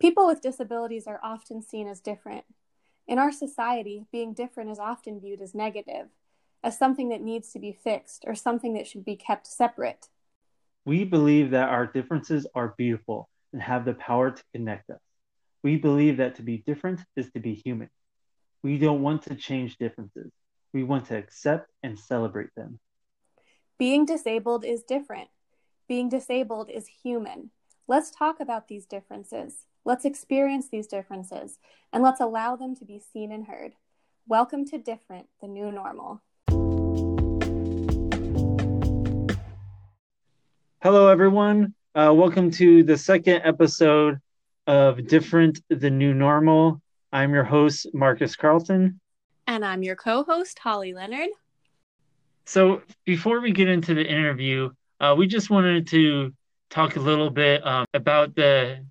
People with disabilities are often seen as different. In our society, being different is often viewed as negative, as something that needs to be fixed or something that should be kept separate. We believe that our differences are beautiful and have the power to connect us. We believe that to be different is to be human. We don't want to change differences. We want to accept and celebrate them. Being disabled is different. Being disabled is human. Let's talk about these differences. Let's experience these differences and let's allow them to be seen and heard. Welcome to Different, the New Normal. Hello, everyone. Uh, welcome to the second episode of Different, the New Normal. I'm your host, Marcus Carlton. And I'm your co host, Holly Leonard. So, before we get into the interview, uh, we just wanted to talk a little bit um, about the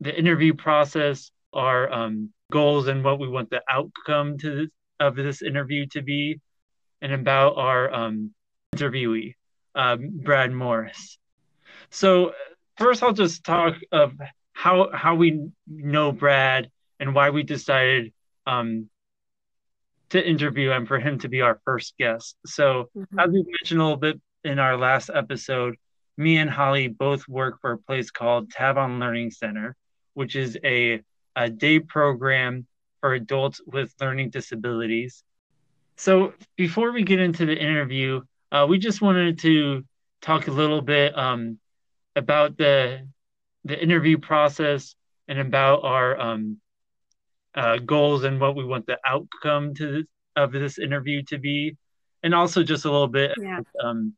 the interview process, our um, goals, and what we want the outcome to this, of this interview to be, and about our um, interviewee, um, Brad Morris. So, first, I'll just talk of how how we know Brad and why we decided um, to interview him for him to be our first guest. So, mm-hmm. as we mentioned a little bit in our last episode, me and Holly both work for a place called Tavon Learning Center, which is a, a day program for adults with learning disabilities. So, before we get into the interview, uh, we just wanted to talk a little bit um, about the the interview process and about our um, uh, goals and what we want the outcome to this, of this interview to be, and also just a little bit yeah. um,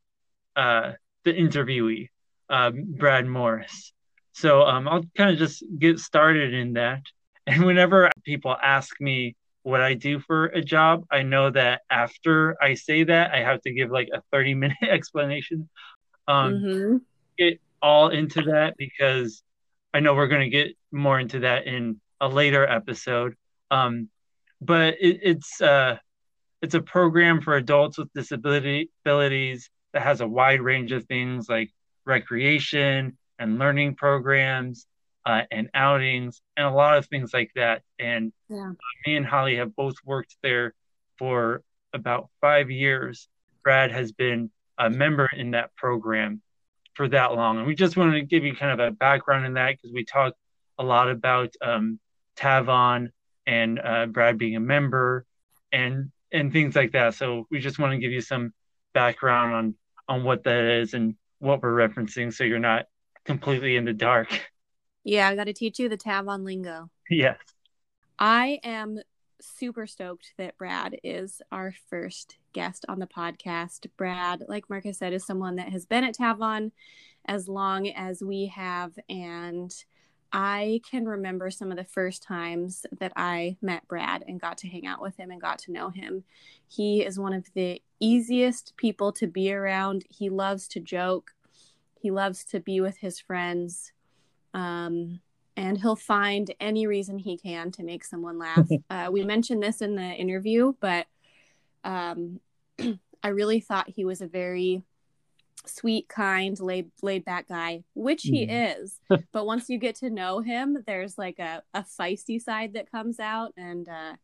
uh, the interviewee, um, Brad Morris. So um, I'll kind of just get started in that. And whenever people ask me what I do for a job, I know that after I say that, I have to give like a 30 minute explanation. Um, mm-hmm. Get all into that because I know we're going to get more into that in a later episode. Um, but it, it's uh, it's a program for adults with disability abilities that has a wide range of things like recreation and learning programs uh, and outings and a lot of things like that. And yeah. me and Holly have both worked there for about five years. Brad has been a member in that program for that long. And we just wanted to give you kind of a background in that because we talk a lot about um, Tavon and uh, Brad being a member and and things like that. So we just want to give you some background on on what that is and what we're referencing, so you're not completely in the dark. Yeah, I got to teach you the Tavon lingo. Yes. I am super stoked that Brad is our first guest on the podcast. Brad, like Marcus said, is someone that has been at Tavon as long as we have. And I can remember some of the first times that I met Brad and got to hang out with him and got to know him. He is one of the easiest people to be around. He loves to joke, he loves to be with his friends. Um, and he'll find any reason he can to make someone laugh. uh, we mentioned this in the interview, but um, I really thought he was a very sweet, kind, laid laid back guy, which he mm. is. but once you get to know him, there's like a, a feisty side that comes out. And uh,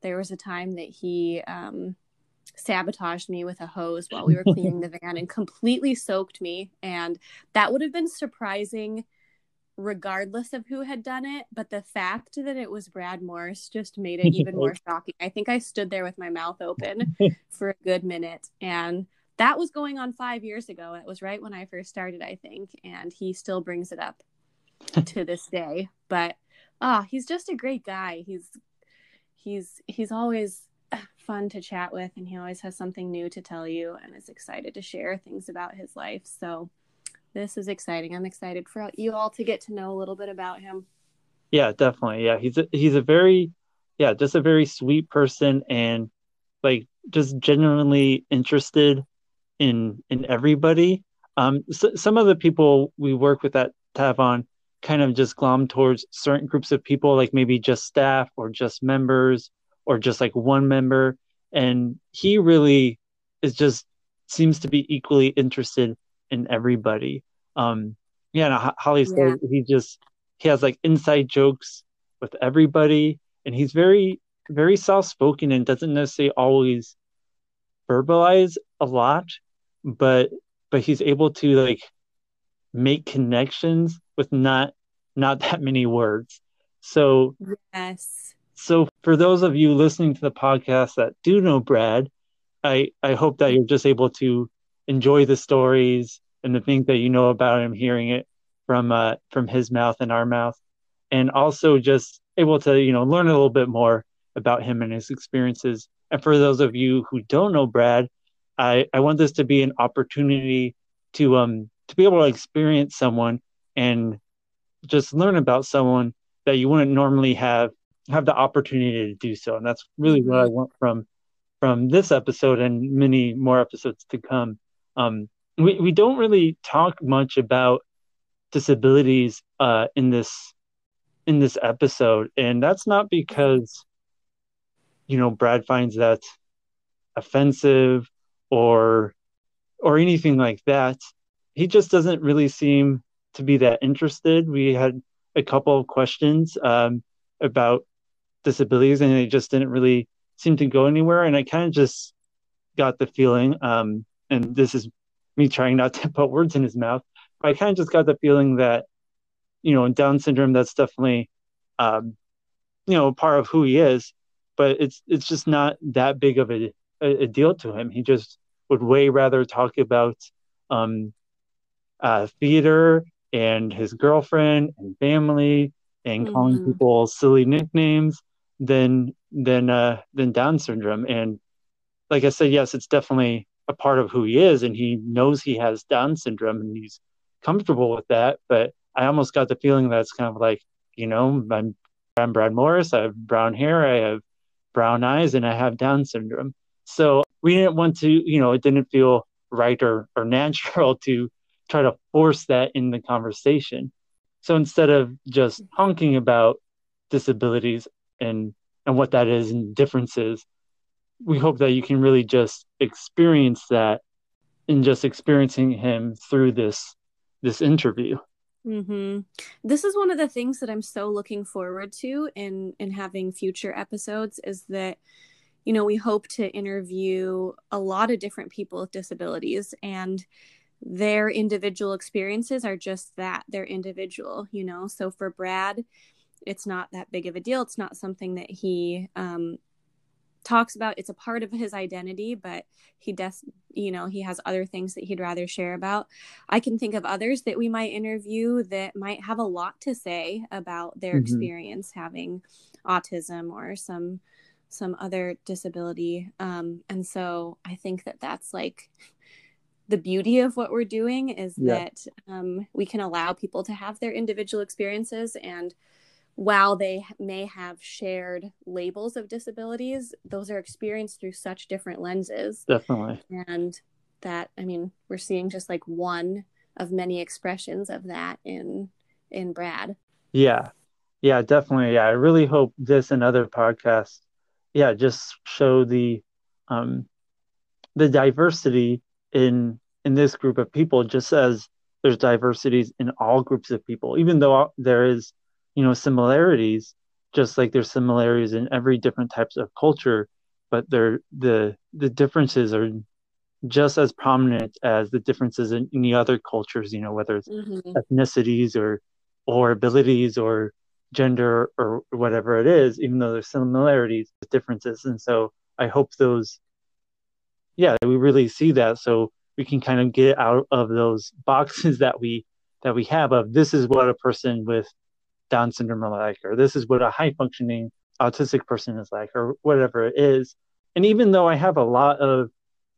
there was a time that he um, sabotaged me with a hose while we were cleaning the van and completely soaked me. And that would have been surprising regardless of who had done it. But the fact that it was Brad Morris just made it even more shocking. I think I stood there with my mouth open for a good minute. And that was going on five years ago. It was right when I first started, I think. And he still brings it up to this day. But ah, oh, he's just a great guy. He's he's he's always fun to chat with and he always has something new to tell you and is excited to share things about his life. So this is exciting. I'm excited for you all to get to know a little bit about him. Yeah, definitely. Yeah, he's a, he's a very yeah, just a very sweet person and like just genuinely interested in in everybody. Um, so, some of the people we work with at Tavon kind of just glom towards certain groups of people, like maybe just staff or just members or just like one member. And he really is just seems to be equally interested in everybody. Um, yeah, no, Holly said he just he has like inside jokes with everybody, and he's very very soft spoken and doesn't necessarily always verbalize a lot, but but he's able to like make connections with not not that many words. So yes. So for those of you listening to the podcast that do know Brad, I I hope that you're just able to enjoy the stories and the things that you know about him, hearing it from uh, from his mouth and our mouth, and also just able to you know learn a little bit more about him and his experiences. And for those of you who don't know Brad, I I want this to be an opportunity to um to be able to experience someone and just learn about someone that you wouldn't normally have have the opportunity to do so. And that's really mm-hmm. what i want from from this episode and many more episodes to come. Um, we, we don't really talk much about disabilities uh, in this in this episode. And that's not because you know brad finds that offensive or or anything like that. He just doesn't really seem to be that interested. We had a couple of questions um, about disabilities and it just didn't really seem to go anywhere and i kind of just got the feeling um, and this is me trying not to put words in his mouth but i kind of just got the feeling that you know down syndrome that's definitely um, you know part of who he is but it's it's just not that big of a, a, a deal to him he just would way rather talk about um, uh, theater and his girlfriend and family and mm-hmm. calling people silly nicknames than than uh than Down syndrome. And like I said, yes, it's definitely a part of who he is, and he knows he has Down syndrome, and he's comfortable with that. But I almost got the feeling that it's kind of like, you know, I'm I'm Brad Morris. I have brown hair. I have brown eyes, and I have Down syndrome. So we didn't want to, you know, it didn't feel right or, or natural to try to force that in the conversation. So instead of just honking about disabilities, and and what that is and differences we hope that you can really just experience that in just experiencing him through this this interview mm-hmm. This is one of the things that I'm so looking forward to in in having future episodes is that you know we hope to interview a lot of different people with disabilities and their individual experiences are just that they're individual you know so for Brad it's not that big of a deal. It's not something that he um, talks about. It's a part of his identity, but he does, you know, he has other things that he'd rather share about. I can think of others that we might interview that might have a lot to say about their mm-hmm. experience having autism or some some other disability. Um, and so I think that that's like the beauty of what we're doing is yeah. that um, we can allow people to have their individual experiences and while they may have shared labels of disabilities, those are experienced through such different lenses. Definitely. And that, I mean, we're seeing just like one of many expressions of that in in Brad. Yeah. Yeah, definitely. Yeah, I really hope this and other podcasts yeah, just show the um the diversity in in this group of people just as there's diversities in all groups of people even though there is you know similarities just like there's similarities in every different types of culture but they're the the differences are just as prominent as the differences in any other cultures you know whether it's mm-hmm. ethnicities or or abilities or gender or whatever it is even though there's similarities differences and so i hope those yeah we really see that so we can kind of get out of those boxes that we that we have of this is what a person with down syndrome are like, or this is what a high functioning autistic person is like, or whatever it is. And even though I have a lot of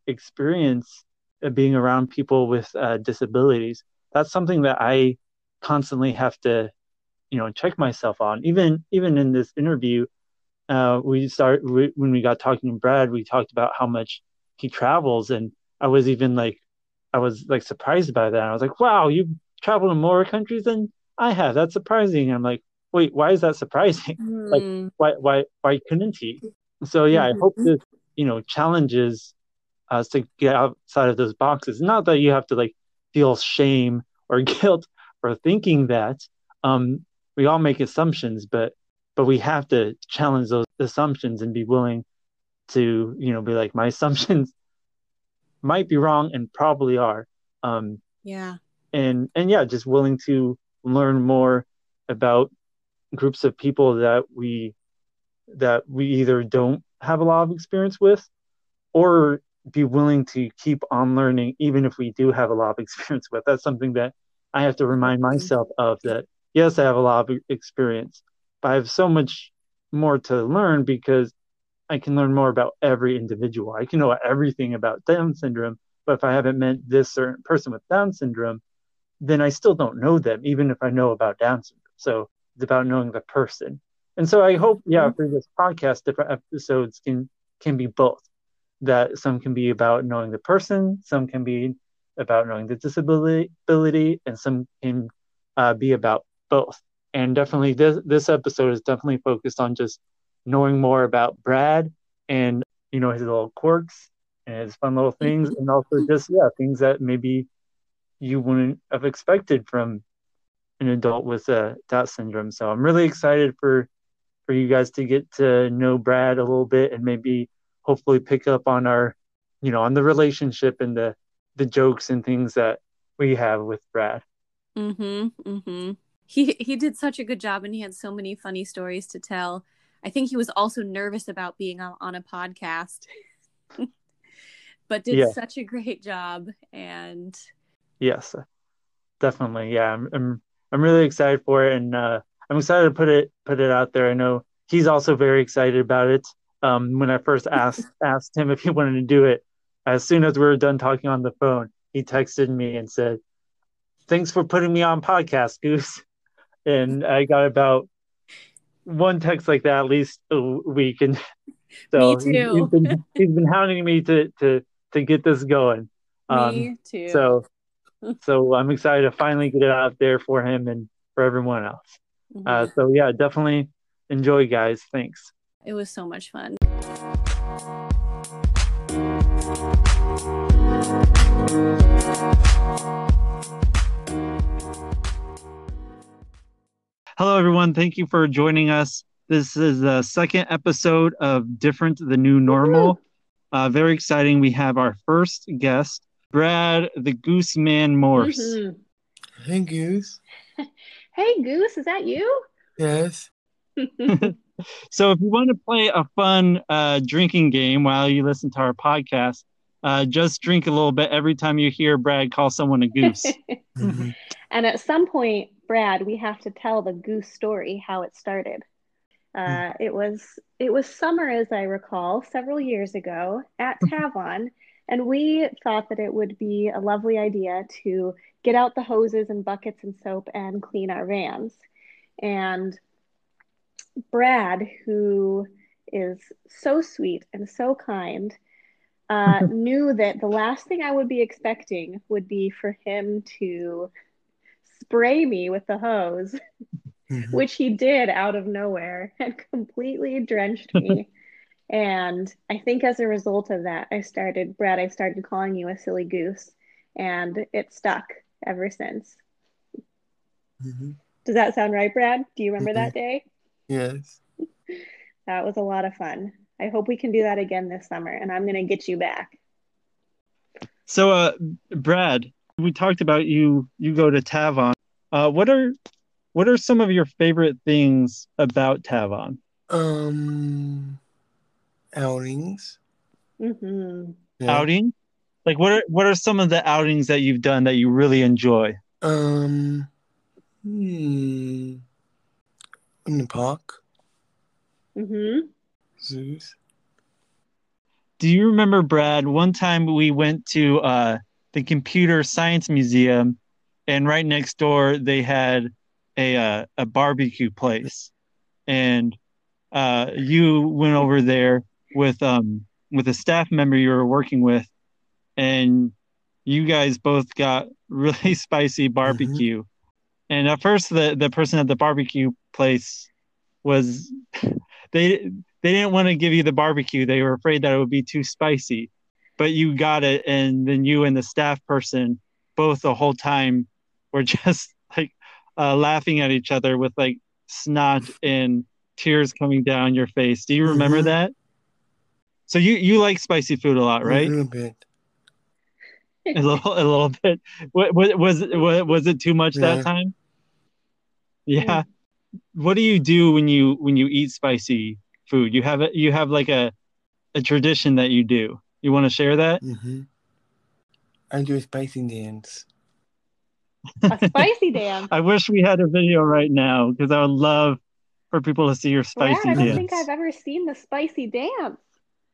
experience of being around people with uh, disabilities, that's something that I constantly have to, you know, check myself on. Even even in this interview, uh, we start we, when we got talking to Brad, we talked about how much he travels, and I was even like, I was like surprised by that. I was like, wow, you travel to more countries than I have. That's surprising. I'm like, wait, why is that surprising? Mm. Like, hmm. why, why, why couldn't he? So yeah, mm-hmm. I hope this, you know, challenges us to get outside of those boxes. Not that you have to like feel shame or guilt for thinking that, um, we all make assumptions, but but we have to challenge those assumptions and be willing to you know be like my assumptions might be wrong and probably are. Um, yeah. And and yeah, just willing to learn more about groups of people that we that we either don't have a lot of experience with or be willing to keep on learning even if we do have a lot of experience with. That's something that i have to remind mm-hmm. myself of that yes i have a lot of experience but i have so much more to learn because i can learn more about every individual. I can know everything about down syndrome but if i haven't met this certain person with down syndrome then i still don't know them even if i know about down syndrome so it's about knowing the person and so I hope, yeah, for this podcast, different episodes can can be both. That some can be about knowing the person, some can be about knowing the disability, and some can uh, be about both. And definitely, this this episode is definitely focused on just knowing more about Brad and you know his little quirks and his fun little things, and also just yeah things that maybe you wouldn't have expected from an adult with uh, Down syndrome. So I'm really excited for for you guys to get to know Brad a little bit and maybe hopefully pick up on our, you know, on the relationship and the the jokes and things that we have with Brad. Mhm. Mhm. He he did such a good job and he had so many funny stories to tell. I think he was also nervous about being on, on a podcast. but did yeah. such a great job and yes definitely yeah I'm, I'm i'm really excited for it and uh I'm excited to put it put it out there. I know he's also very excited about it. Um, when I first asked asked him if he wanted to do it, as soon as we were done talking on the phone, he texted me and said, "Thanks for putting me on podcast, Goose." And I got about one text like that at least a week, and so me too. he's been he's been hounding me to to to get this going. Um, me too. So so I'm excited to finally get it out there for him and for everyone else. Mm-hmm. Uh, so yeah, definitely enjoy, guys. Thanks. It was so much fun. Hello, everyone. Thank you for joining us. This is the second episode of Different the New Normal. Uh, very exciting. We have our first guest, Brad the Goose Man Morris. Mm-hmm. Hey, Goose. Hey, Goose, is that you? Yes. so, if you want to play a fun uh, drinking game while you listen to our podcast, uh, just drink a little bit every time you hear Brad call someone a goose. mm-hmm. And at some point, Brad, we have to tell the goose story, how it started. Uh, hmm. it was it was summer, as I recall, several years ago at Tavon, and we thought that it would be a lovely idea to get out the hoses and buckets and soap and clean our vans. And Brad, who is so sweet and so kind, uh, knew that the last thing I would be expecting would be for him to spray me with the hose, mm-hmm. which he did out of nowhere and completely drenched me. and I think as a result of that, I started, Brad, I started calling you a silly goose, and it stuck ever since. Mm-hmm. Does that sound right, Brad? Do you remember mm-hmm. that day? Yes. that was a lot of fun. I hope we can do that again this summer, and I'm going to get you back. So, uh, Brad, we talked about you. You go to Tavon. Uh, what are what are some of your favorite things about Tavon? Um, outings. Mm-hmm. Yeah. Outing? Like what are what are some of the outings that you've done that you really enjoy? Um hmm in the park. Mm-hmm. Zoos. Do you remember Brad? One time we went to uh the computer science museum and right next door they had a uh, a barbecue place and uh, you went over there with um with a staff member you were working with and you guys both got really spicy barbecue. Mm-hmm. And at first, the the person at the barbecue place was they they didn't want to give you the barbecue. They were afraid that it would be too spicy. But you got it, and then you and the staff person both the whole time were just like uh, laughing at each other with like snot and tears coming down your face. Do you remember Mhm. that? So you you like spicy food a lot, right? A little bit. a little a little bit. What was was it was it too much Yeah. that time? Yeah. What do you do when you when you eat spicy food? You have a you have like a a tradition that you do. You want to share that? Mm-hmm. I do a spicy dance. A spicy dance. I wish we had a video right now because I would love for people to see your Brad, spicy I don't dance. think I've ever seen the spicy dance.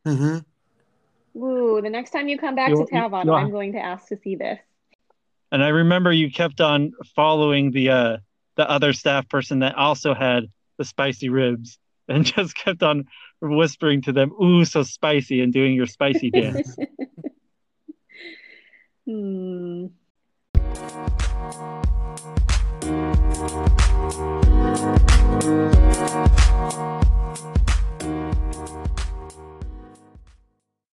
Mm-hmm. Ooh, the next time you come back You'll- to Tavon, you'll- I'm going to ask to see this. And I remember you kept on following the uh the other staff person that also had the spicy ribs and just kept on whispering to them, "Ooh, so spicy," and doing your spicy dance. Hmm.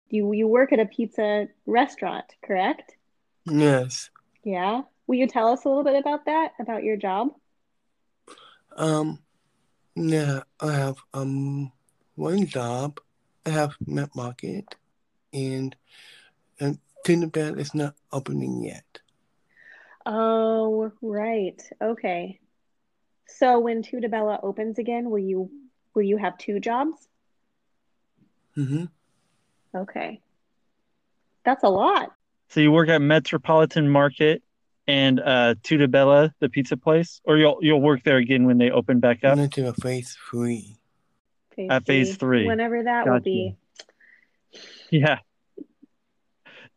You you work at a pizza restaurant, correct? Yes. Yeah. Will you tell us a little bit about that, about your job? Um. Yeah, I have um one job. I have Met Market, and and Tutta Bella is not opening yet. Oh, right. Okay. So when Tutta Bella opens again, will you will you have two jobs? Mm-hmm. Okay. That's a lot. so you work at Metropolitan Market and uh Tutta Bella, the pizza place, or you'll you'll work there again when they open back up. I'm into a phase three. Phase At phase three. Whenever that will be. Yeah.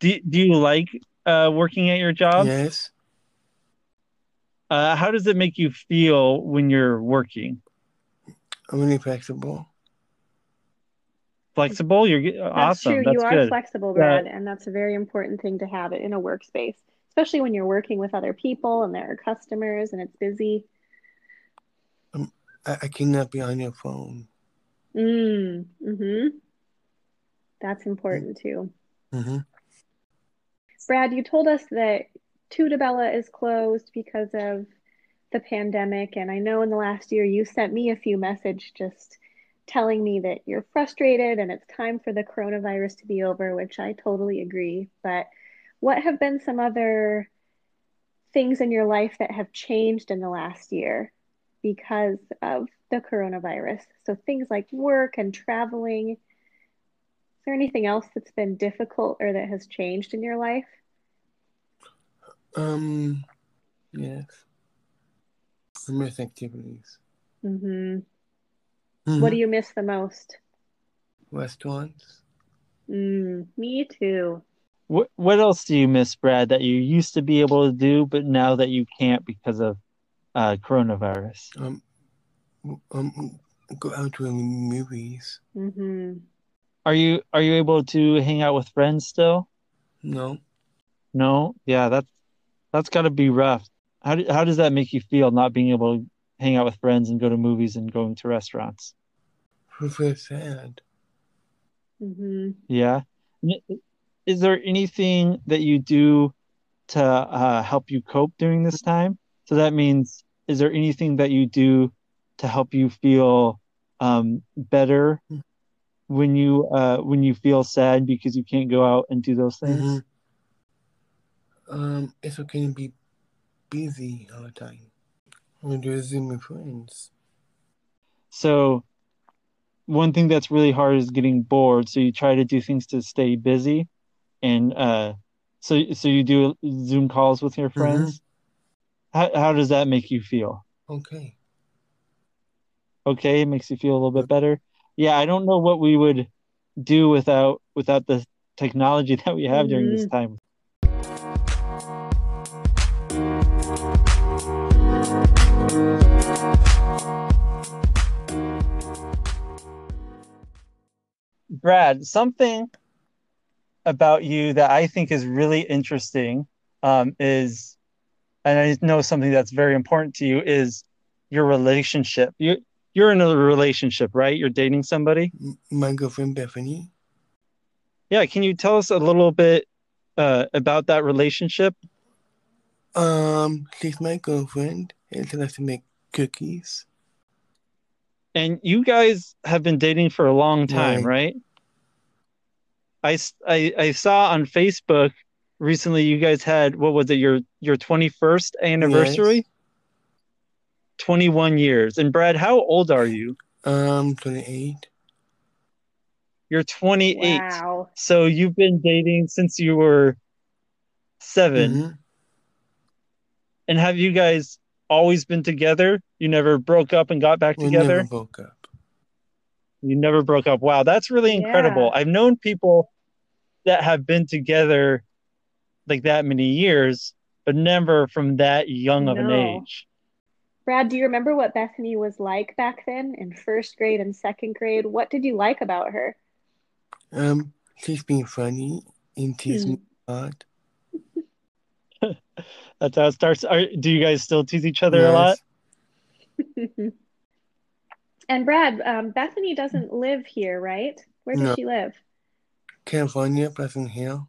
Do do you like uh working at your job? Yes. Uh, how does it make you feel when you're working? I'm really flexible. Flexible? You're ge- That's awesome. true. That's You are good. flexible, Yeah. Brad, and that's a very important thing to have in a workspace, especially when you're working with other people and there are customers and it's busy. I, I cannot be on your phone. Mm, mm-hmm. That's important too. Mm-hmm. Brad, you told us that Tutta Bella is closed because of the pandemic, and I know in the last year you sent me a few messages just telling me that you're frustrated and it's time for the coronavirus to be over, which I totally agree. But what have been some other things in your life that have changed in the last year because of the coronavirus? So things like work and traveling. Is there anything else that's been difficult or that has changed in your life? Um. Yes. I miss activities. hmm Mhm. What do you miss the most? Restaurants. Mm, me too. What what else do you miss, Brad, that you used to be able to do, but now that you can't because of uh, coronavirus? Um. Um. Go out to the movies. hmm Are you are you able to hang out with friends still? No. No? Yeah, that's that's got to be rough. How do, how does that make you feel not being able to hang out with friends and go to movies and going to restaurants? I feel sad. hmm Yeah. Is there anything that you do to uh, help you cope during this time? So that means, is there anything that you do to help you feel um, better when you uh, when you feel sad because you can't go out and do those things? Mhm. Um. It's okay to be busy all the time. I'm gonna do a Zoom with friends. So one thing that's really hard is getting bored. So you try to do things to stay busy, and uh, so so you do Zoom calls with your friends. How how does that make you feel? Okay. Okay, it makes you feel a little bit better. Yeah, I don't know what we would do without without the technology that we have during this time. Brad, something about you that I think is really interesting um, is, and I know something that's very important to you is your relationship. You you're in a relationship, right? You're dating somebody. My girlfriend Bethany. Yeah, can you tell us a little bit uh, about that relationship? Um. She's my girlfriend, and she likes to make cookies. and you guys have been dating for a long time, Right. right? I, s- I I saw on Facebook recently you guys had what was it your your 21st anniversary? Yes. 21 years. And Brad, how old are you? Um, 28. You're 28. Wow. So you've been dating since you were 7 Mhm. And have you guys always been together? You never broke up and got back We together? never broke up. You never broke up. Wow, that's really incredible. Yeah. I've known people that have been together like that many years, but never from that young of an age. Brad, do you remember what Bethany was like back then in first grade and second grade? What did you like about her? Um, she's being funny and teasing Hmm. me a lot. That's how it starts. Are, do you guys still tease each other a lot? And Brad, um, Bethany doesn't live here, right? Where does No. she live? California, Pleasant Hill.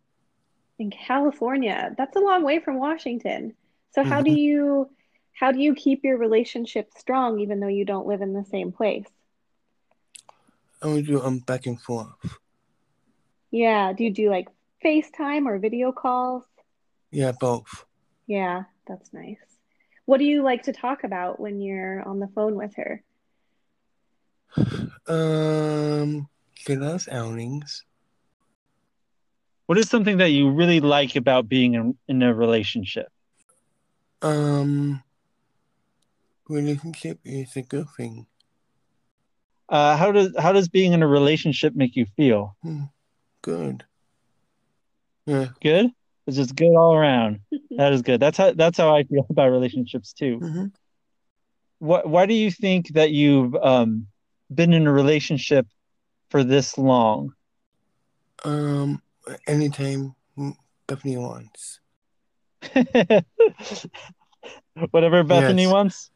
In California. That's a long way from Washington. So how do Mhm. you how do you keep your relationship strong even though you don't live in the same place? And we do um back and forth. Yeah, do you do like FaceTime or video calls? Yeah, both. Yeah, that's nice. What do you like to talk about when you're on the phone with her? Um, she loves outings. What is something that you really like about being in, in a relationship? Um, relationship is a good thing. Uh, how does how does being in a relationship make you feel? Good. Yeah. Good? It's just good all around. That is good. That's how that's how I feel about relationships too. hmm What why do you think that you've um been in a relationship for this long? Um, anytime Bethany wants. Whatever Bethany Yes. wants.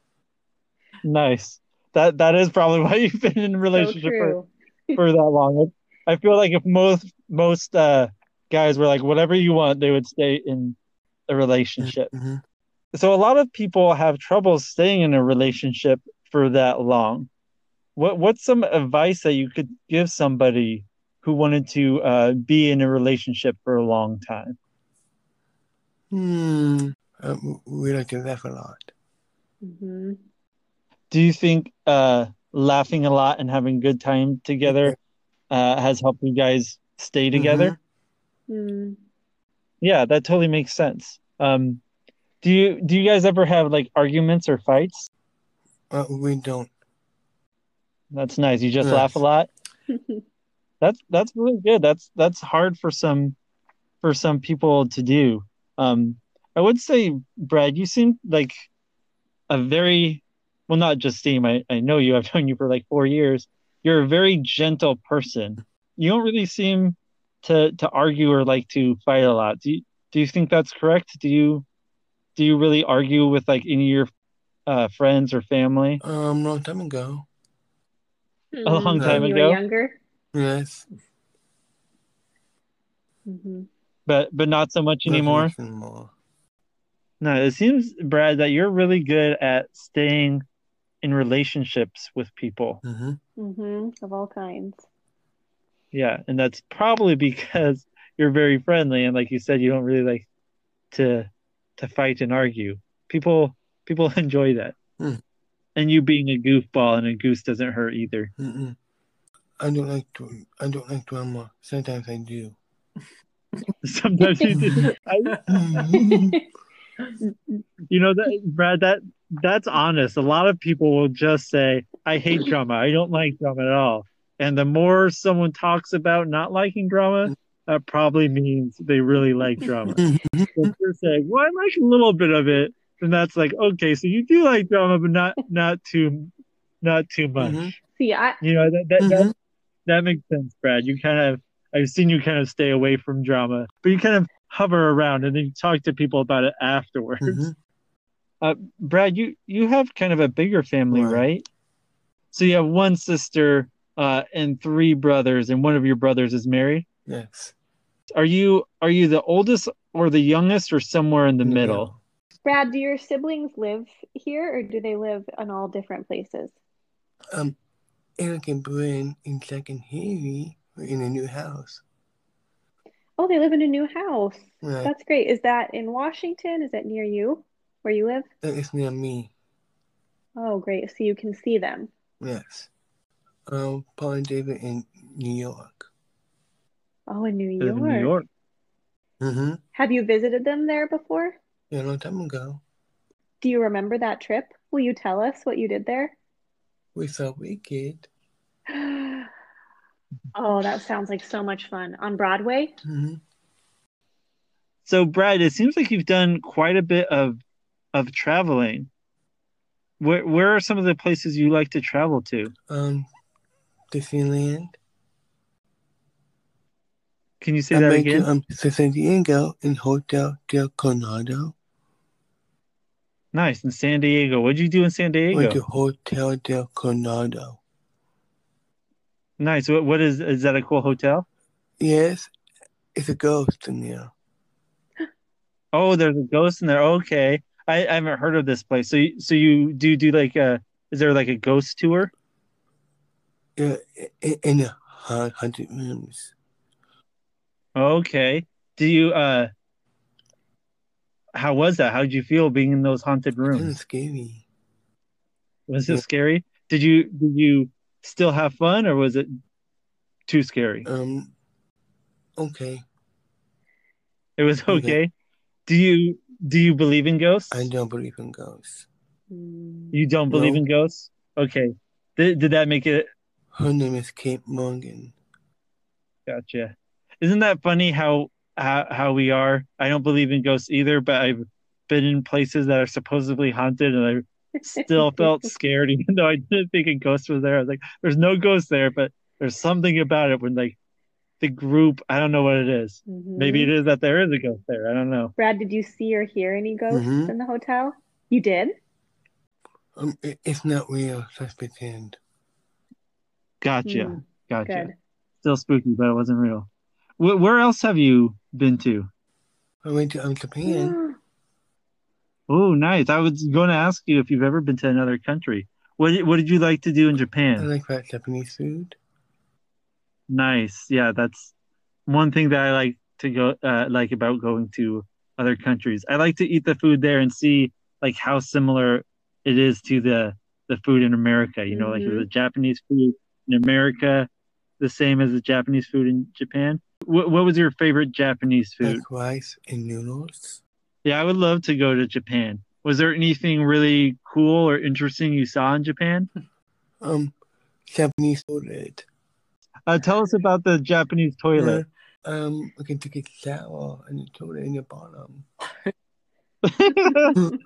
Nice. That that is probably why you've been in a So relationship for, for that long. I feel like if most most uh guys were like whatever you want, they would stay in a relationship. hmm So a lot of people have trouble staying in a relationship for that long. What what's some advice that you could give somebody who wanted to uh, be in a relationship for a long time? Hmm. Um, we like to laugh a lot. hmm Do you think uh, laughing a lot and having good time together uh, has helped you guys stay together? Mm. Yeah, that totally makes sense. Um, do you do you guys ever have like arguments or fights? Uh, we don't. That's nice. You just Yes. laugh a lot. That's that's really good. That's that's hard for some for some people to do. Um, I would say, Brad, you seem like a very well, not just seem. I, I know you. I've known you for like four years. You're a very gentle person. You don't really seem to to argue or like to fight a lot. Do you, do you think that's correct? Do you do you really argue with like any of your uh, friends or family? Um, long time ago. A long Mm, time when you ago? were younger. Yes. hmm But but not so much not anymore. much anymore. No, it seems, Brad, that you're really good at staying in relationships with people. hmm hmm Of all kinds. Yeah, and that's probably because you're very friendly and like you said, you don't really like to to fight and argue. People people enjoy that. Hmm. And you being a goofball and a goose doesn't hurt either. Mm-mm. I don't like to. I don't like drama. Sometimes I do. Sometimes you do. I, you know that Brad, that that's honest. A lot of people will just say, "I hate drama. I don't like drama at all." And the more someone talks about not liking drama, that probably means they really like drama. If you're saying, "Well, I like a little bit of it," then that's like, okay, so you do like drama, but not not too not too much. Mhm. See, I You know that that, that Mhm. that makes sense, Brad. You kind of I've seen you kind of stay away from drama, but you kind of hover around and then you talk to people about it afterwards. Mhm. Uh, Brad, you you have kind of a bigger family, Right. right? So you have one sister uh, and three brothers, and one of your brothers is married. Yes. Are you are you the oldest or the youngest, or somewhere in the No. middle? Brad, do your siblings live here or do they live in all different places? Um, Eric and Bryn and Zach and Haley are in a new house. Oh, they live in a new house. Right. That's great. Is that in Washington? Is that near you, where you live? That is near me. Oh, great. So you can see them. Yes. Um, Paul and David in New York. Oh, in New Live York. in New York. Mm-hmm. Have you visited them there before? Yeah, a long time ago. Do you remember that trip? Will you tell us what you did there? We saw Wicked. Oh, that sounds like so much fun. On Broadway? Mm-hmm. So, Brad, it seems like you've done quite a bit of of traveling. Where where are some of the places you like to travel to? Um, Disneyland. Can you say I that went again? um San Diego in Hotel del Coronado. Nice. In San Diego. What'd you do in San Diego? Went to Hotel del Coronado. Nice. What what is is that a cool hotel? Yes, it's a ghost in there. Oh, there's a ghost in there. Okay. I, I haven't heard of this place. So you, so you do do like a is there like a ghost tour? Yeah, in, in a hun- hundred rooms. Okay. Do you uh how was that? How did you feel being in those haunted Kind of rooms? scary. Was it Yeah. scary? Did you did you still have fun or was it too scary? Um, okay. It was Okay. okay. Do you do you believe in ghosts? I don't believe in ghosts. You don't believe No. in ghosts? Okay. Did did that make it Her name is Kate Morgan. gotcha? Isn't that funny how how how we are? I don't believe in ghosts either, but I've been in places that are supposedly haunted and I still felt scared even though I didn't think a ghost was there. I was like, there's no ghost there, but there's something about it when like the group, I don't know what it is. Maybe it is that there is a ghost there. I don't know. Brad, did you see or hear any ghosts Mhm. in the hotel? You did? Um, it, it's not real. Let's pretend. Gotcha. Mm, Gotcha. good. Still spooky, but it wasn't real. Wh- where else have you been to? I went to um, Japan. Oh, nice. I was going to ask you if you've ever been to another country. What did, what did you like to do in Japan? I like that Japanese food. Nice. Yeah, that's one thing that I like to go uh, like about going to other countries. I like to eat the food there and see like how similar it is to the the food in America. You know, like Mhm. the Japanese food in America, the same as the Japanese food in Japan. What what was your favorite Japanese food? Like rice and noodles. Yeah, I would love to go to Japan. Was there anything really cool or interesting you saw in Japan? Um, Japanese toilet. Uh, tell us about the Japanese toilet. Um, we can take a shower and the toilet in the bottom.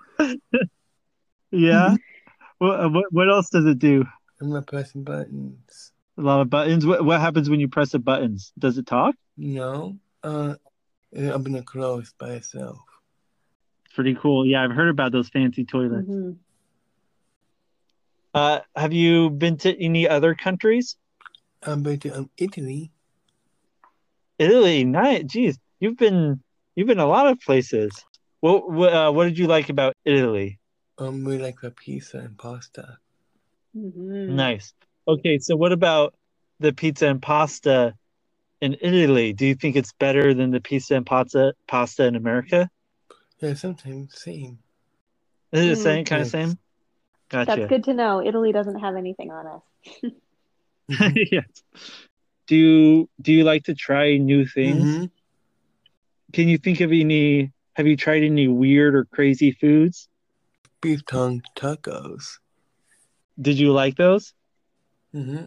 yeah. What, what what else does it do? I'm not pressing buttons. A lot of buttons. What what happens when you press the buttons? Does it talk? No. Uh, it'll open and close by itself. Pretty cool. Yeah, I've heard about those fancy toilets. Mhm. Uh, have you been to any other countries? I've been to um, Italy. Italy, nice. Jeez, you've been you've been a lot of places. What what, uh, what did you like about Italy? Um, we like the pizza and pasta. Mhm. Nice. Okay, so what about the pizza and pasta in Italy? Do you think it's better than the pizza and pasta pasta in America? Yeah, sometimes same. Is it the Mm. same kind of same? Gotcha. That's good to know. Italy doesn't have anything on us. yes. Do you do you like to try new things? Mhm. Can you think of any? Have you tried any weird or crazy foods? Beef tongue tacos. Did you like those? Mm-hmm.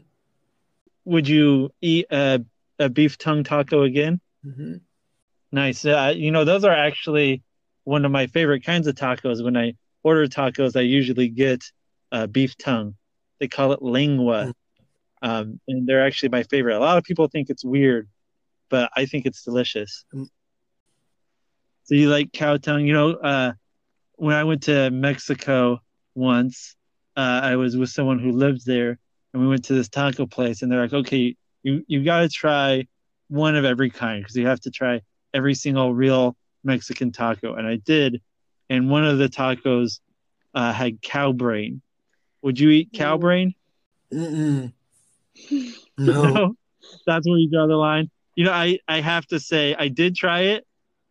Would you eat a a beef tongue taco again? Mm-hmm. Nice. Uh, you know, those are actually one of my favorite kinds of tacos. When I order tacos, I usually get uh, beef tongue. They call it lengua, um, and they're actually my favorite. A lot of people think it's weird, but I think it's delicious. Mm. So you like cow tongue? You know, uh, when I went to Mexico once, uh, I was with someone who lived there, and we went to this taco place, and they're like, "Okay, you you got to try one of every kind because you have to try every single real Mexican taco." And I did, and one of the tacos uh, had cow brain. Would you eat cow brain? Mm-mm. No. that's where you draw the line. You know, I I have to say I did try it,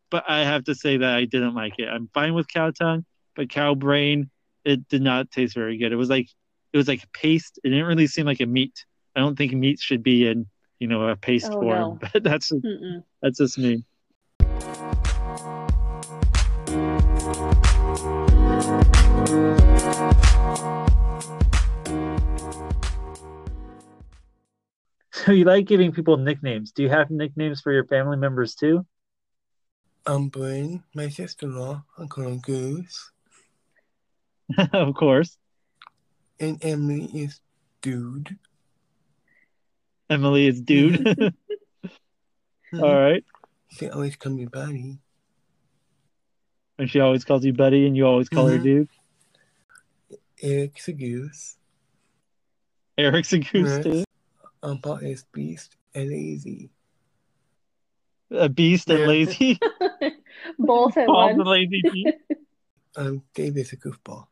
but I have to say that I didn't like it. I'm fine with cow tongue, but cow brain it did not taste very good. It was like it was like paste. It didn't really seem like a meat. I don't think meat should be in you know a paste Oh, form, no. but that's Mm-mm. that's just me. So you like giving people nicknames. Do you have nicknames for your family members too? Um, Bryn, my sister-in-law, I call her Goose, of course. And Emily is Dude. Emily is dude. All right. She always call me Buddy. And she always calls you buddy and you always call her Mhm. dude. Eric's a Goose. Eric's a goose Yes. too. Um, Paul is Beast and Lazy. A beast and lazy. Both at Paul's a once. lazy beast. Um, Dave is a goofball.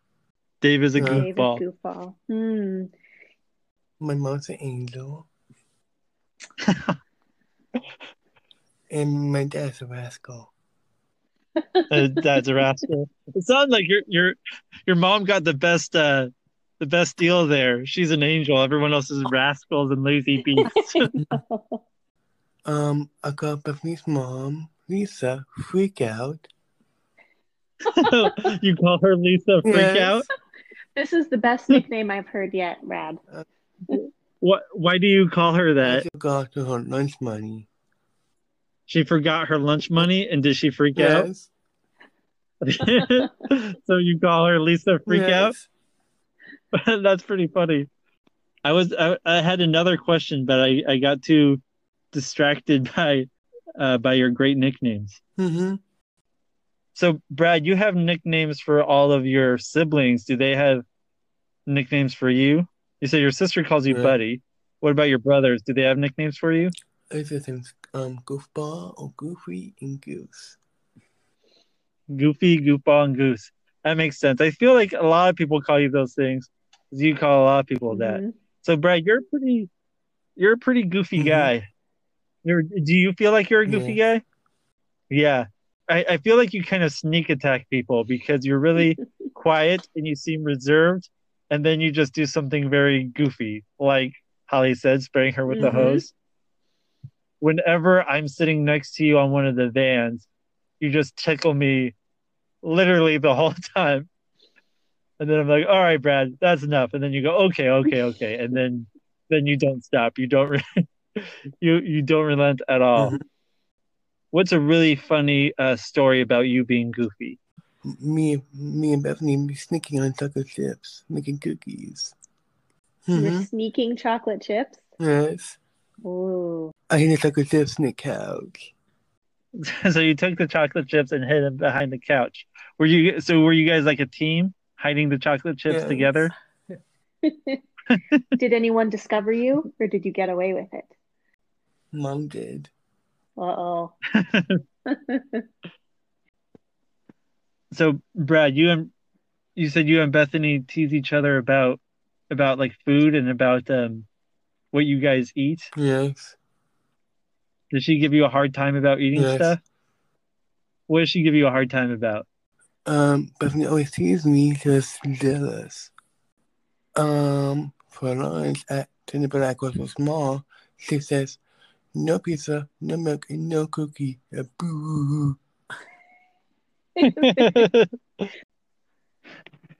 Dave is a Yeah. David goofball. Goofball. Hmm. My mom's an angel. and my dad's a rascal. Uh, Dad's a rascal. It sounds like your your your mom got the best uh the best deal there. She's an angel. Everyone else is rascals and lazy beasts. Um, I got Bethany's mom, Lisa, freak out. you call her Lisa freak Yes. out? This is the best nickname I've heard yet, Rad. What why do you call her that? She forgot her lunch money. She forgot her lunch money and did she freak out? Yes. so you call her Lisa freak out? yes. That's pretty funny. I was I, I had another question, but I, I got too distracted by uh, by your great nicknames. Mm-hmm. So Brad, you have nicknames for all of your siblings. Do they have nicknames for you? You said your sister calls you Yeah. Buddy. What about your brothers? Do they have nicknames for you? I the things, um, goofball or goofy and goose. Goofy, Goofball, and Goose. That makes sense. I feel like a lot of people call you those things. 'cause You call a lot of people that. Mhm. So Brad, you're pretty you're a pretty goofy Mhm. guy. You're do you feel like you're a goofy guy? Yeah. I, I feel like you kind of sneak attack people because you're really quiet and you seem reserved and then you just do something very goofy, like Holly said, spraying her with the Mhm. hose. Whenever I'm sitting next to you on one of the vans, you just tickle me literally the whole time. And then I'm like, all right, Brad, that's enough. And then you go, okay, okay, okay. And then then you don't stop. You don't re- you you don't relent at all. Mhm. What's a really funny uh, story about you being goofy? Me, me and Bethany be sneaking on chocolate chips, making cookies. You're Mm-hmm. sneaking chocolate chips. Yes. Ooh. I hid the chocolate chips in the couch. so you took the chocolate chips and hid them behind the couch. Were you so were you guys like a team hiding the chocolate chips Yes. together? Did anyone discover you, or did you get away with it? Mom did. Uh oh. So Brad, you and you said you and Bethany tease each other about about like food and about um what you guys eat. Yes. Did she give you a hard time about eating Yes. stuff? What does she give you a hard time about? Um, Bethany always teases me because she's jealous. Um, for lunch at Dinner Black was so small, she says, no pizza, no milk, and no cookie. Uh, boo.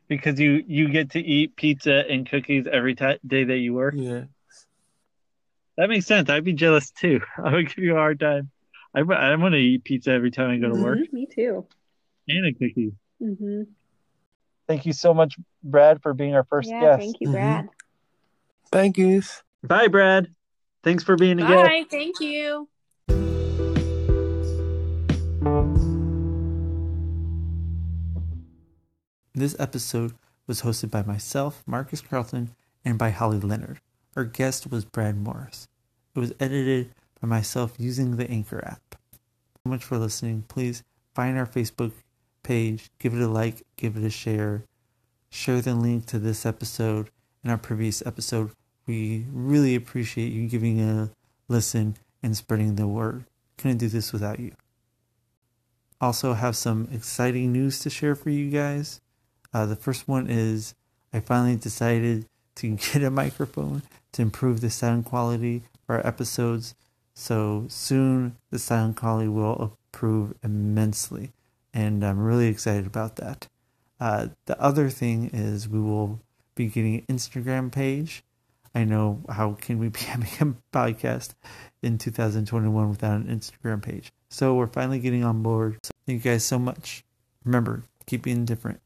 because you you get to eat pizza and cookies every ti day that you work. Yeah. That makes sense. I'd be jealous too. I would give you a hard time. I I want to eat pizza every time I go to work Mhm, Me too. and a cookie. hmm Thank you so much, Brad, for being our first Yeah, guest. thank you. Brad. Bye, Goose. Bye, Brad. Thanks for being a guest. Bye. Thank you. This episode was hosted by myself, Marcus Carlton, and by Holly Leonard. Our guest was Brad Morris. It was edited by myself using the Anchor app. So much for listening. Please find our Facebook page, give it a like, give it a share, share the link to this episode and our previous episode We really appreciate you giving a listen and spreading the word. Couldn't do this without you. Also, have some exciting news to share for you guys. Uh, the first one is I finally decided to get a microphone to improve the sound quality of our episodes. So soon the sound quality will improve immensely, and I'm really excited about that. Uh, the other thing is we will be getting an Instagram page. I know how can we be having a podcast in 2021 without an Instagram page. So we're finally getting on board. So thank you guys so much. Remember, keep being different.